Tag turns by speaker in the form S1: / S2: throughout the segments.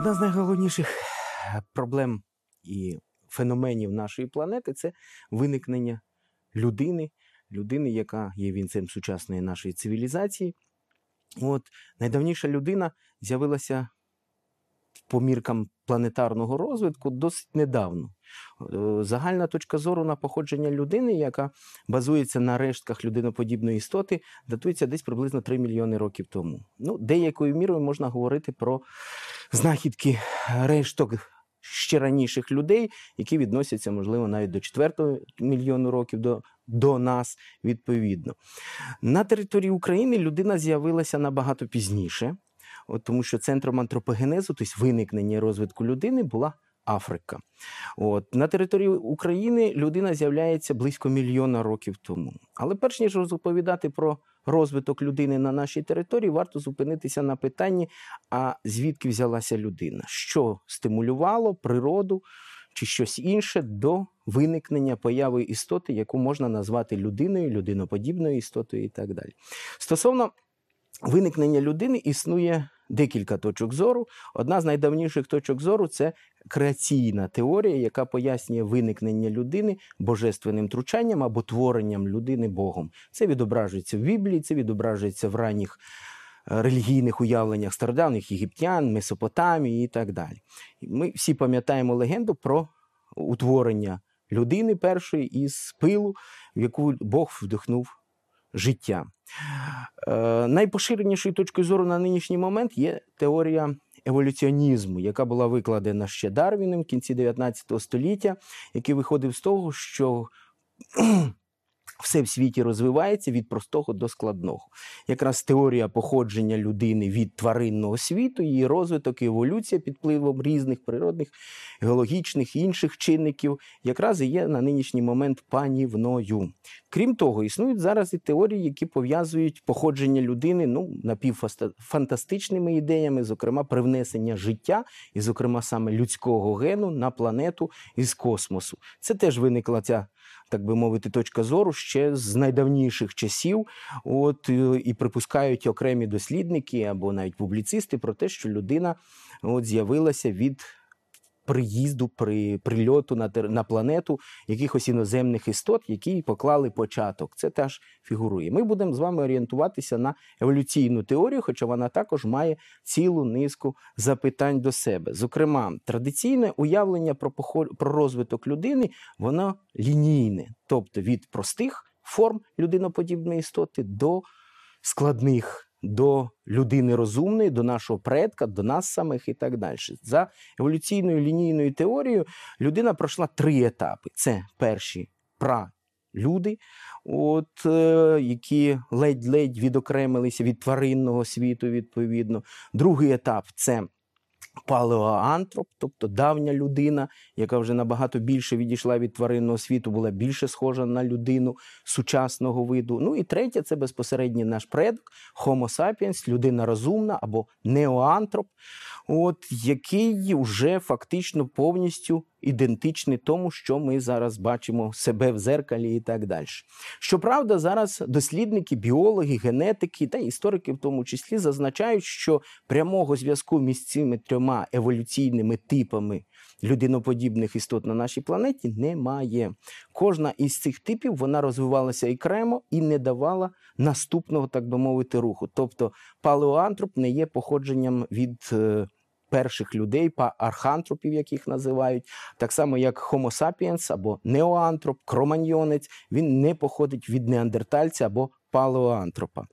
S1: Одна з найголовніших проблем і феноменів нашої планети це виникнення людини, людини, яка є вінцем сучасної нашої цивілізації. От найдавніша людина з'явилася по міркам планетарного розвитку досить недавно. Е, Загальна точка зору на походження людини, яка базується на рештках людиноподібної істоти, датується десь приблизно 3 мільйони років тому. Ну, деякою мірою можна говорити про знахідки решток ще раніших людей, які відносяться, можливо, навіть до 4 мільйону років до, до нас відповідно. На території України людина з'явилася набагато пізніше, от, тому що центром антропогенезу, тобто виникнення розвитку людини, була Африка. От на території України людина з'являється близько мільйона років тому. Але перш ніж розповідати про розвиток людини на нашій території, варто зупинитися на питанні: а звідки взялася людина? Що стимулювало природу чи щось інше до виникнення появи істоти, яку можна назвати людиною, людиноподібною істотою і так далі. Стосовно виникнення людини існує декілька точок зору. Одна з найдавніших точок зору це креаційна теорія, яка пояснює виникнення людини божественним тручанням або творенням людини Богом. Це відображується в Біблії, це відображується в ранніх е, релігійних уявленнях стародавніх єгиптян, Месопотамії і так далі. Ми всі пам'ятаємо легенду про утворення людини першої із пилу, в яку Бог вдихнув життя. Е, найпоширенішою точкою зору на нинішній момент є теорія еволюціонізму, яка була викладена ще Дарвіном в кінці 19 століття, який виходив з того, що все в світі розвивається від простого до складного. Якраз теорія походження людини від тваринного світу, її розвиток і еволюція під впливом різних природних, геологічних і інших чинників, якраз і є на нинішній момент панівною. Крім того, існують зараз і теорії, які пов'язують походження людини ну, напівфантастичними ідеями, зокрема, привнесення життя, і, зокрема, саме людського гену на планету із космосу. Це теж виникла ця так би мовити, точка зору ще з найдавніших часів. От е, і припускають окремі дослідники або навіть публіцисти про те, що людина от з'явилася від приїзду, при прильоту на на планету якихось іноземних істот, які поклали початок. Це теж фігурує. Ми будемо з вами орієнтуватися на еволюційну теорію, хоча вона також має цілу низку запитань до себе. Зокрема, традиційне уявлення про про розвиток людини, воно лінійне, тобто від простих форм людиноподібної істоти до складних до людини розумної, до нашого предка, до нас самих і так далі. За еволюційною лінійною теорією людина пройшла три етапи: це перші пралюди, от, е, які ледь-ледь відокремилися від тваринного світу, відповідно. Другий етап це палеоантроп, тобто давня людина, яка вже набагато більше відійшла від тваринного світу, була більше схожа на людину сучасного виду. Ну і третє це безпосередній наш предок, Homo sapiens, людина розумна або неоантроп, от, який вже фактично повністю ідентичний тому, що ми зараз бачимо себе в зеркалі і так далі. Щоправда, зараз дослідники, біологи, генетики та історики, в тому числі, зазначають, що прямого зв'язку між цими трьома еволюційними типами людиноподібних істот на нашій планеті немає. Кожна із цих типів вона розвивалася окремо і не давала наступного, так би мовити, руху. Тобто палеоантроп не є походженням від. Перших людей, архантропів, яких називають, так само як Homo sapiens або неоантроп, кроманьйонець, він не походить від неандертальця або палеоантропа.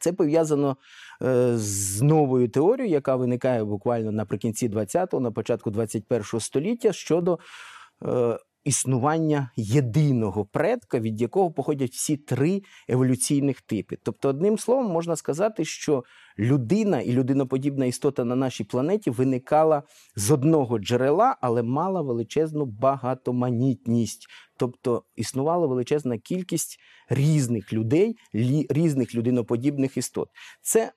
S1: Це пов'язано е, з новою теорією, яка виникає буквально наприкінці 20-го, на початку 21-го століття щодо е, існування єдиного предка, від якого походять всі три еволюційних типи. Тобто, одним словом, можна сказати, що людина і людиноподібна істота на нашій планеті виникала з одного джерела, але мала величезну багатоманітність. Тобто існувала величезна кількість різних людей, різних людиноподібних істот. Це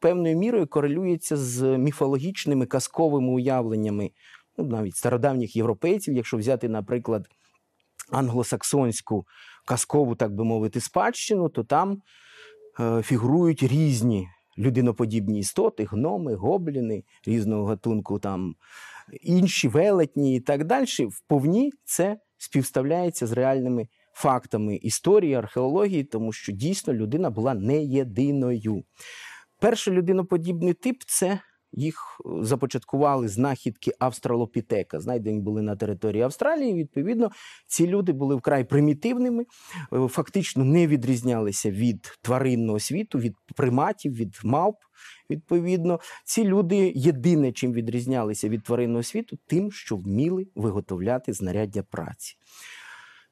S1: певною мірою корелюється з міфологічними казковими уявленнями ну, навіть стародавніх європейців, якщо взяти, наприклад, англосаксонську казкову, так би мовити, спадщину, то там е, фігурують різні людиноподібні істоти, гноми, гобліни різного гатунку, там інші велетні і так далі, вповні це співставляється з реальними фактами історії, археології, тому що дійсно людина була не єдиною. Перший людиноподібний тип це їх е, започаткували знахідки австралопітека. Знайдені були на території Австралії. Відповідно, ці люди були вкрай примітивними, е, фактично не відрізнялися від тваринного світу, від приматів, від мавп. Відповідно, ці люди єдине, чим відрізнялися від тваринного світу, тим, що вміли виготовляти знаряддя праці.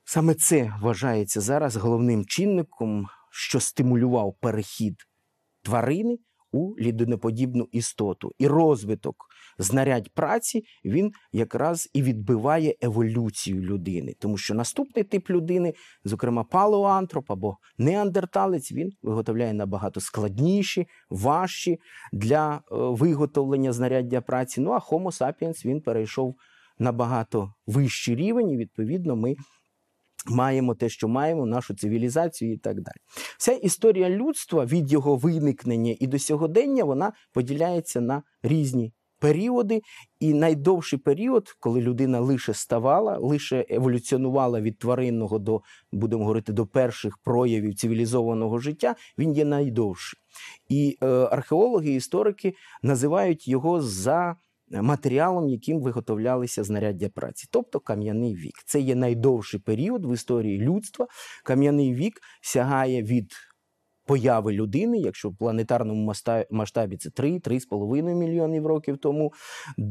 S1: Саме це вважається зараз головним чинником, що стимулював перехід тварини у людиноподібну істоту. І розвиток знарядь праці він якраз і відбиває еволюцію людини, тому що наступний тип людини, зокрема палеоантроп або неандерталець, він виготовляє набагато складніші, важчі для е, виготовлення знаряддя праці. Ну а Homo sapiens він перейшов набагато вищий рівень, і відповідно ми маємо те, що маємо, нашу цивілізацію і так далі. Вся історія людства від його виникнення і до сьогодення вона поділяється на різні періоди. І найдовший період, коли людина лише ставала, лише еволюціонувала від тваринного до, будемо говорити, до перших проявів цивілізованого життя, він є найдовший. І е, археологи, історики називають його за матеріалом, яким виготовлялися знаряддя праці, тобто кам'яний вік. Це є найдовший період в історії людства. Кам'яний вік сягає від появи людини, якщо в планетарному масштабі це 3-3,5 мільйонів років тому,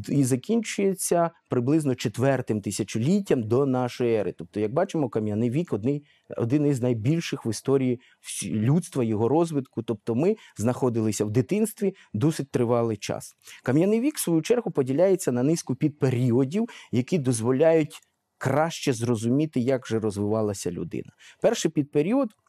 S1: і закінчується приблизно четвертим тисячоліттям до нашої ери. Тобто, як бачимо, кам'яний вік один, один із найбільших в історії людства, його розвитку. Тобто, ми знаходилися в дитинстві досить тривалий час. Кам'яний вік, в свою чергу, поділяється на низку підперіодів, які дозволяють краще зрозуміти, як же розвивалася людина. Перший підперіод –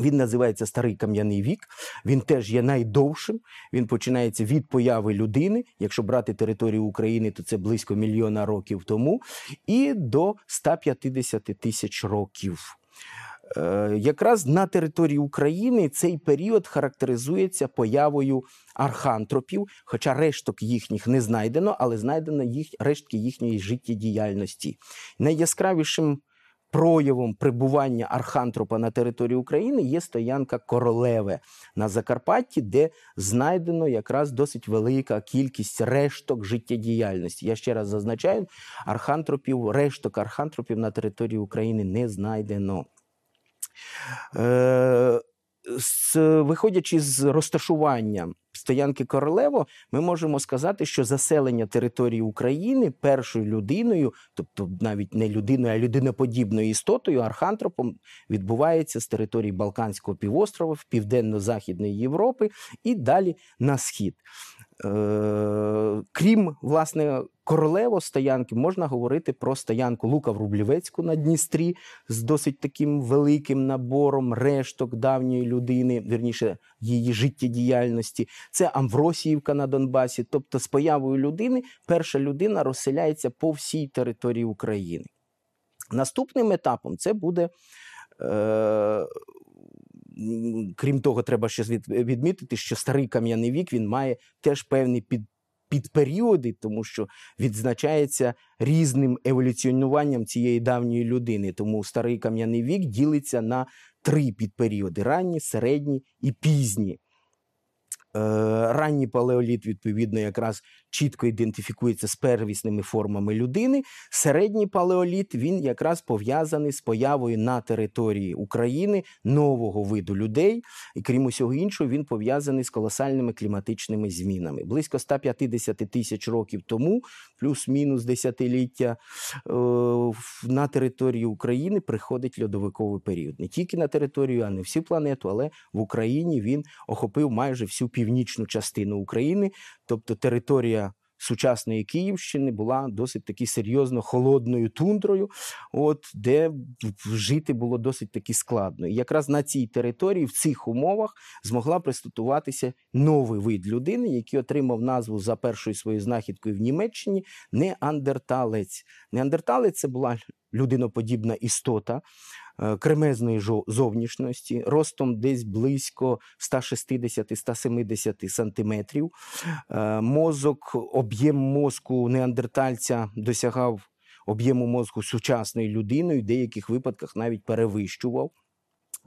S1: він називається Старий Кам'яний вік. Він теж є найдовшим. Він починається від появи людини. Якщо брати територію України, то це близько мільйона років тому, і до 150 тисяч років. Е, якраз на території України цей період характеризується появою архантропів, хоча решток їхніх не знайдено, але знайдено їх рештки їхньої життєдіяльності. Найяскравішим проявом прибування архантропа на території України є стоянка Королеве на Закарпатті, де знайдено якраз досить велика кількість решток життєдіяльності. Я ще раз зазначаю, архантропів, решток архантропів на території України не знайдено. Е, Виходячи з розташування стоянки Королево, ми можемо сказати, що заселення території України першою людиною, тобто навіть не людиною, а людиноподібною істотою, архантропом, відбувається з території Балканського півострова, в Південно-Західної Європи і далі на схід. Е, крім власне королево стоянки, можна говорити про стоянку Лука в Рублівецьку на Дністрі з досить таким великим набором решток давньої людини, вірніше її життєдіяльності. Це Амвросіївка на Донбасі. Тобто, з появою людини перша людина розселяється по всій території України. Наступним етапом це буде. Крім того, треба ще відмітити, що старий кам'яний вік він має теж певні під. Підперіоди, тому що відзначається різним еволюціонуванням цієї давньої людини. Тому старий кам'яний вік ділиться на три підперіоди: ранні, середні і пізні. Е, ранній палеоліт, відповідно, якраз чітко ідентифікується з первісними формами людини. Середній палеоліт він якраз пов'язаний з появою на території України нового виду людей, і крім усього іншого, він пов'язаний з колосальними кліматичними змінами. Близько 150 тисяч років тому, плюс-мінус десятиліття, е, на території України приходить льодовиковий період. Не тільки на територію, а не всю планету, але в Україні він охопив майже всю північну частину України, тобто територія сучасної Київщини була досить таки серйозно холодною тундрою, от де жити було досить таки складно. І якраз на цій території, в цих умовах, змогла пристатуватися новий вид людини, який отримав назву за першою своєю знахідкою в Німеччині неандерталець. Неандерталець це була людиноподібна істота. Е, кремезної зовнішності, ростом десь близько 160-170 сантиметрів. Е, мозок, об'єм мозку неандертальця досягав об'єму мозку сучасної людини, в деяких випадках навіть перевищував.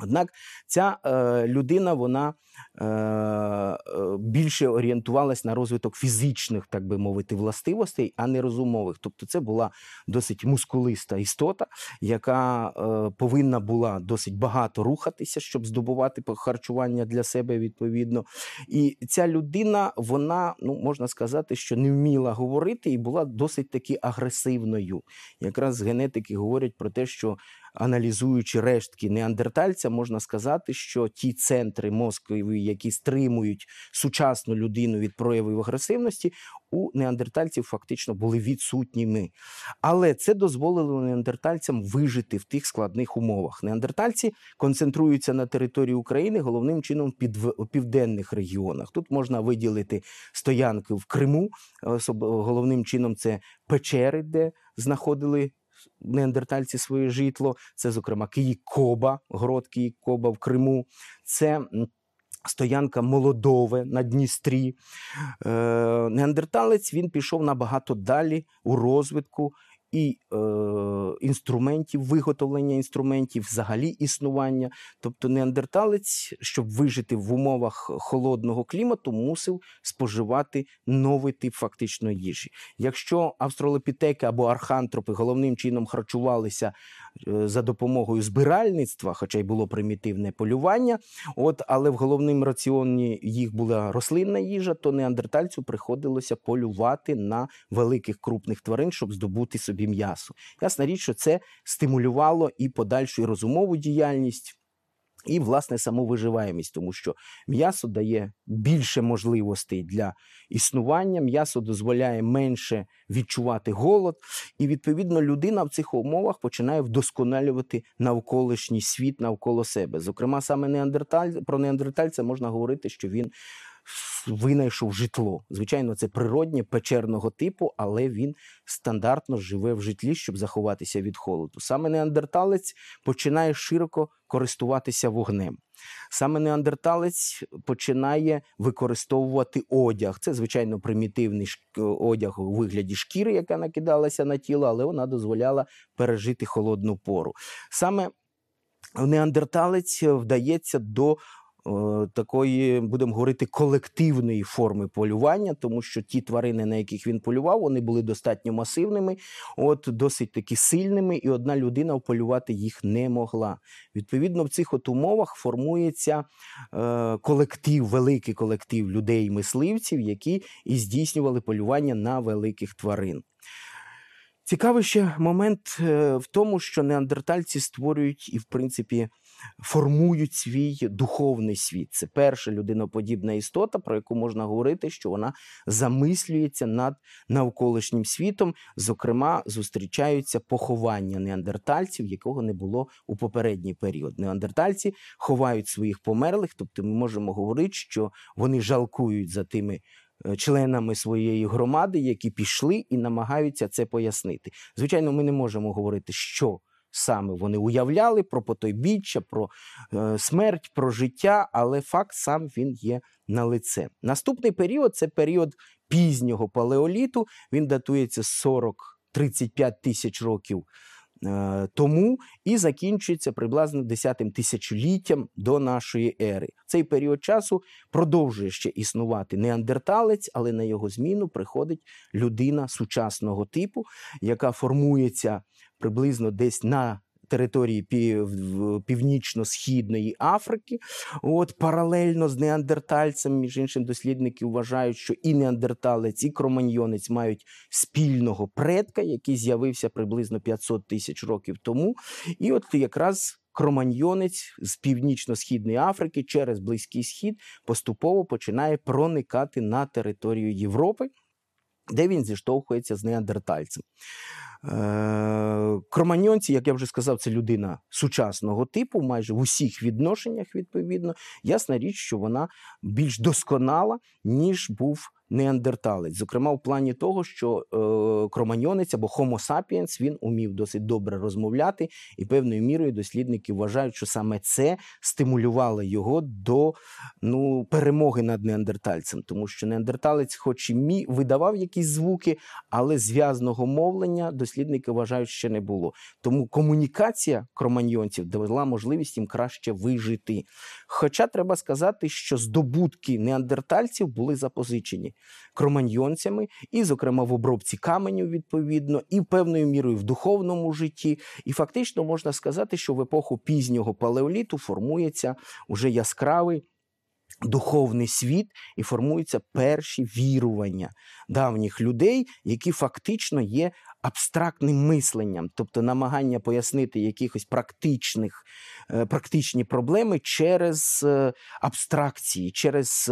S1: Однак ця е, людина вона е, е, більше орієнтувалась на розвиток фізичних, так би мовити, властивостей, а не розумових. Тобто, це була досить мускулиста істота, яка е, повинна була досить багато рухатися, щоб здобувати харчування для себе відповідно. І ця людина, вона ну можна сказати, що не вміла говорити і була досить таки агресивною. Якраз генетики говорять про те, що аналізуючи рештки неандертальця, можна сказати, що ті центри мозкові, які стримують сучасну людину від проявів агресивності, у неандертальців фактично були відсутніми. Але це дозволило неандертальцям вижити в тих складних умовах. Неандертальці концентруються на території України головним чином у південних регіонах. Тут можна виділити стоянки в Криму, головним чином це печери, де знаходили неандертальці своє житло. Це, зокрема, Київ-Коба, город Київ-Коба в Криму. Це Стоянка Молодове на Дністрі. Е, Неандерталець він пішов набагато далі у розвитку і е, інструментів, виготовлення інструментів, взагалі існування. Тобто неандерталець, щоб вижити в умовах холодного клімату, мусив споживати новий тип фактично їжі. Якщо австролопітеки або архантропи головним чином харчувалися за допомогою збиральництва, хоча й було примітивне полювання, от, але в головному раціоні їх була рослинна їжа, то неандертальцю приходилося полювати на великих крупних тварин, щоб здобути собі м'ясо. Ясна річ, що це стимулювало і подальшу розумову діяльність. І, власне, саму виживаємість, тому що м'ясо дає більше можливостей для існування, м'ясо дозволяє менше відчувати голод, і, відповідно, людина в цих умовах починає вдосконалювати навколишній світ навколо себе. Зокрема, саме неандерталь про неандертальця можна говорити, що він винайшов житло. Звичайно, це природнє печерного типу, але він стандартно живе в житлі, щоб заховатися від холоду. Саме неандерталець починає широко користуватися вогнем. Саме неандерталець починає використовувати одяг. Це, звичайно, примітивний одяг у вигляді шкіри, яка накидалася на тіло, але вона дозволяла пережити холодну пору. Саме неандерталець вдається до такої, будемо говорити, колективної форми полювання, тому що ті тварини, на яких він полював, вони були достатньо масивними, от досить таки сильними, і одна людина вполювати їх не могла. Відповідно, в цих от умовах формується е, колектив, великий колектив людей-мисливців, які і здійснювали полювання на великих тварин. Цікавий ще момент е, в тому, що неандертальці створюють і, в принципі, формують свій духовний світ. Це перша людиноподібна істота, про яку можна говорити, що вона замислюється над навколишнім світом. Зокрема, зустрічаються поховання неандертальців, якого не було у попередній період. Неандертальці ховають своїх померлих, тобто ми можемо говорити, що вони жалкують за тими. Е, членами своєї громади, які пішли і намагаються це пояснити. Звичайно, ми не можемо говорити, що саме вони уявляли про потойбіччя, про е, смерть, про життя, але факт сам він є на лице. Наступний період це період пізнього палеоліту. Він датується 40-35 тисяч років. Е, тому і закінчується приблизно 10 тисячоліттям до нашої ери. Цей період часу продовжує ще існувати неандерталець, але на його зміну приходить людина сучасного типу, яка формується приблизно десь на території північно-східної Африки. От Паралельно з неандертальцем, між іншим, дослідники вважають, що і неандерталець, і кроманьйонець мають спільного предка, який з'явився приблизно 500 тисяч років тому. І от якраз. Кроманьйонець з північно-східної Африки через Близький Схід поступово починає проникати на територію Європи, де він зіштовхується з неандертальцем. Е, Кроманьонці, як я вже сказав, це людина сучасного типу, майже в усіх відношеннях, відповідно. Ясна річ, що вона більш досконала, ніж був неандерталець. Зокрема, в плані того, що е, кроманьонець або Homo sapiens, він умів досить добре розмовляти, і певною мірою дослідники вважають, що саме це стимулювало його до ну, перемоги над неандертальцем, тому що неандерталець, хоч і мі, видавав якісь звуки, але зв'язного мовлення дослідники вважають, ще не було. Тому комунікація кроманьйонців дала можливість їм краще вижити. Хоча треба сказати, що здобутки неандертальців були запозичені кроманьйонцями, і, зокрема, в обробці каменю, відповідно, і певною мірою в духовному житті. І фактично можна сказати, що в епоху пізнього палеоліту формується уже яскравий. Духовний світ і формуються перші вірування давніх людей, які фактично є абстрактним мисленням, тобто намагання пояснити якихось практичних, е, практичні проблеми через е, абстракції, через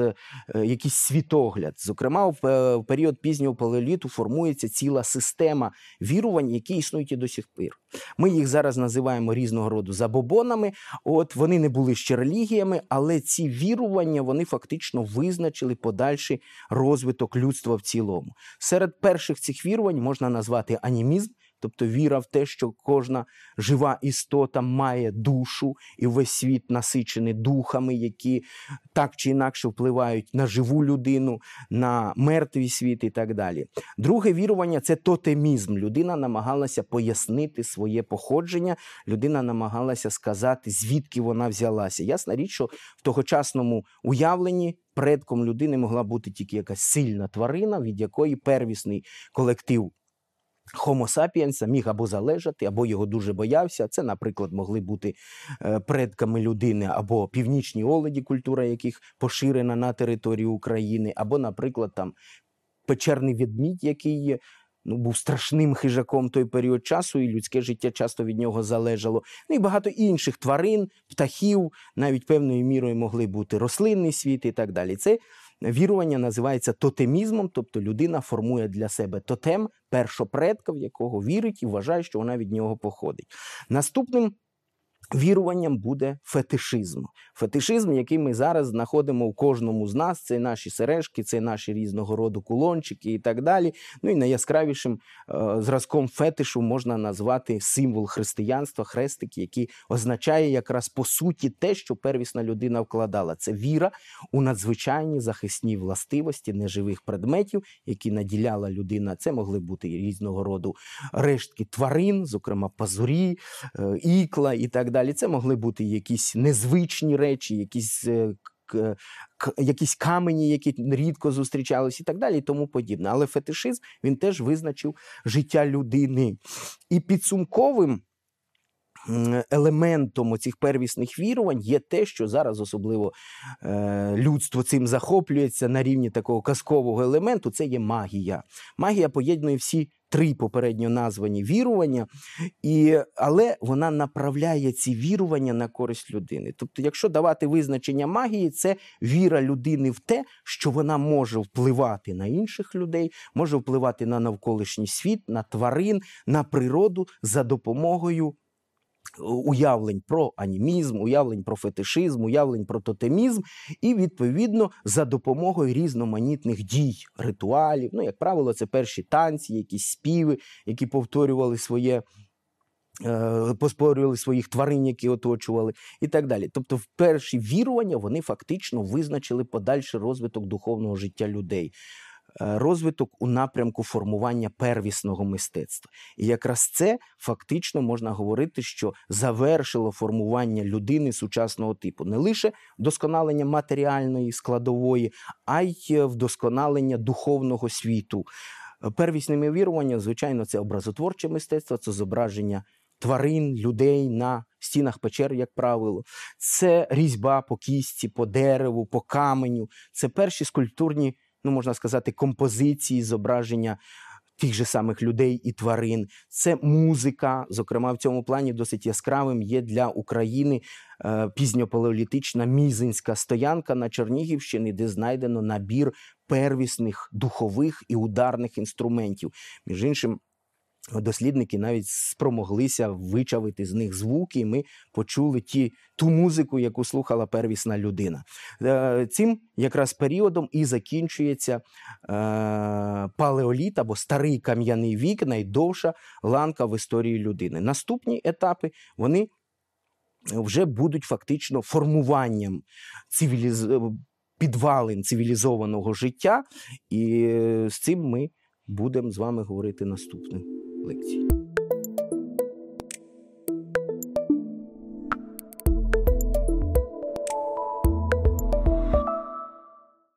S1: е, якийсь світогляд. Зокрема, в період пізнього палеоліту формується ціла система вірувань, які існують і до сих пір. Ми їх зараз називаємо різного роду забобонами. От вони не були ще релігіями, але ці вірування вони фактично визначили подальший розвиток людства в цілому. Серед перших цих вірувань можна назвати анімізм, тобто віра в те, що кожна жива істота має душу, і весь світ насичений духами, які так чи інакше впливають на живу людину, на мертвий світ і так далі. Друге вірування це тотемізм. Людина намагалася пояснити своє походження, людина намагалася сказати, звідки вона взялася. Ясна річ, що в тогочасному уявленні. Предком людини могла бути тільки якась сильна тварина, від якої первісний колектив Homo sapiens міг або залежати, або його дуже боявся. Це, наприклад, могли бути е, предками людини або північні оледі, культура яких поширена на території України, або, наприклад, там печерний відмідь, який ну, був страшним хижаком той період часу, і людське життя часто від нього залежало. Ну і багато інших тварин, птахів, навіть певною мірою могли бути рослинний світ і так далі. Це вірування називається тотемізмом, тобто людина формує для себе тотем першопредка, в якого вірить і вважає, що вона від нього походить. Наступним Віруванням буде фетишизм. Фетишизм, який ми зараз знаходимо у кожному з нас, це наші сережки, це наші різного роду кулончики і так далі. Ну і найяскравішим е, зразком фетишу можна назвати символ християнства, хрестик, який означає якраз по суті те, що первісна людина вкладала. Це віра у надзвичайні захисні властивості неживих предметів, які наділяла людина. Це могли бути різного роду рештки тварин, зокрема пазурі, е, ікла і так далі далі. Це могли бути якісь незвичні речі, якісь е, якісь камені, які рідко зустрічались, і так далі, і тому подібне. Але фетишизм він теж визначив життя людини. І підсумковим. Елементом цих первісних вірувань є те, що зараз особливо е, людство цим захоплюється на рівні такого казкового елементу. Це є магія. Магія поєднує всі три попередньо названі вірування, і, але вона направляє ці вірування на користь людини. Тобто, якщо давати визначення магії, це віра людини в те, що вона може впливати на інших людей, може впливати на навколишній світ, на тварин, на природу за допомогою уявлень про анімізм, уявлень про фетишизм, уявлень про тотемізм, і, відповідно, за допомогою різноманітних дій, ритуалів. Ну, як правило, це перші танці, якісь співи, які повторювали своє. Е, поспорювали своїх тварин, які оточували, і так далі. Тобто, в перші вірування вони фактично визначили подальший розвиток духовного життя людей. Е, розвиток у напрямку формування первісного мистецтва. І якраз це фактично можна говорити, що завершило формування людини сучасного типу, не лише вдосконалення матеріальної складової, а й вдосконалення духовного світу. Первісними віруванням, звичайно, це образотворче мистецтво, це зображення. Тварин, людей на стінах печер, як правило, це різьба по кісті, по дереву, по каменю, це перші скульптурні ну можна сказати, композиції, зображення тих же самих людей і тварин. Це музика. Зокрема, в цьому плані досить яскравим є для України е, пізньопалеолітична мізинська стоянка на Чернігівщині, де знайдено набір первісних духових і ударних інструментів. Між іншим. Дослідники навіть спромоглися вичавити з них звуки, і ми почули ті, ту музику, яку слухала первісна людина. Е, Цим якраз періодом і закінчується е, палеоліт або старий кам'яний вік, найдовша ланка в історії людини. Наступні етапи вони вже будуть фактично формуванням цивіліз... підвалин цивілізованого життя, і з цим ми будемо з вами говорити наступну лекцію.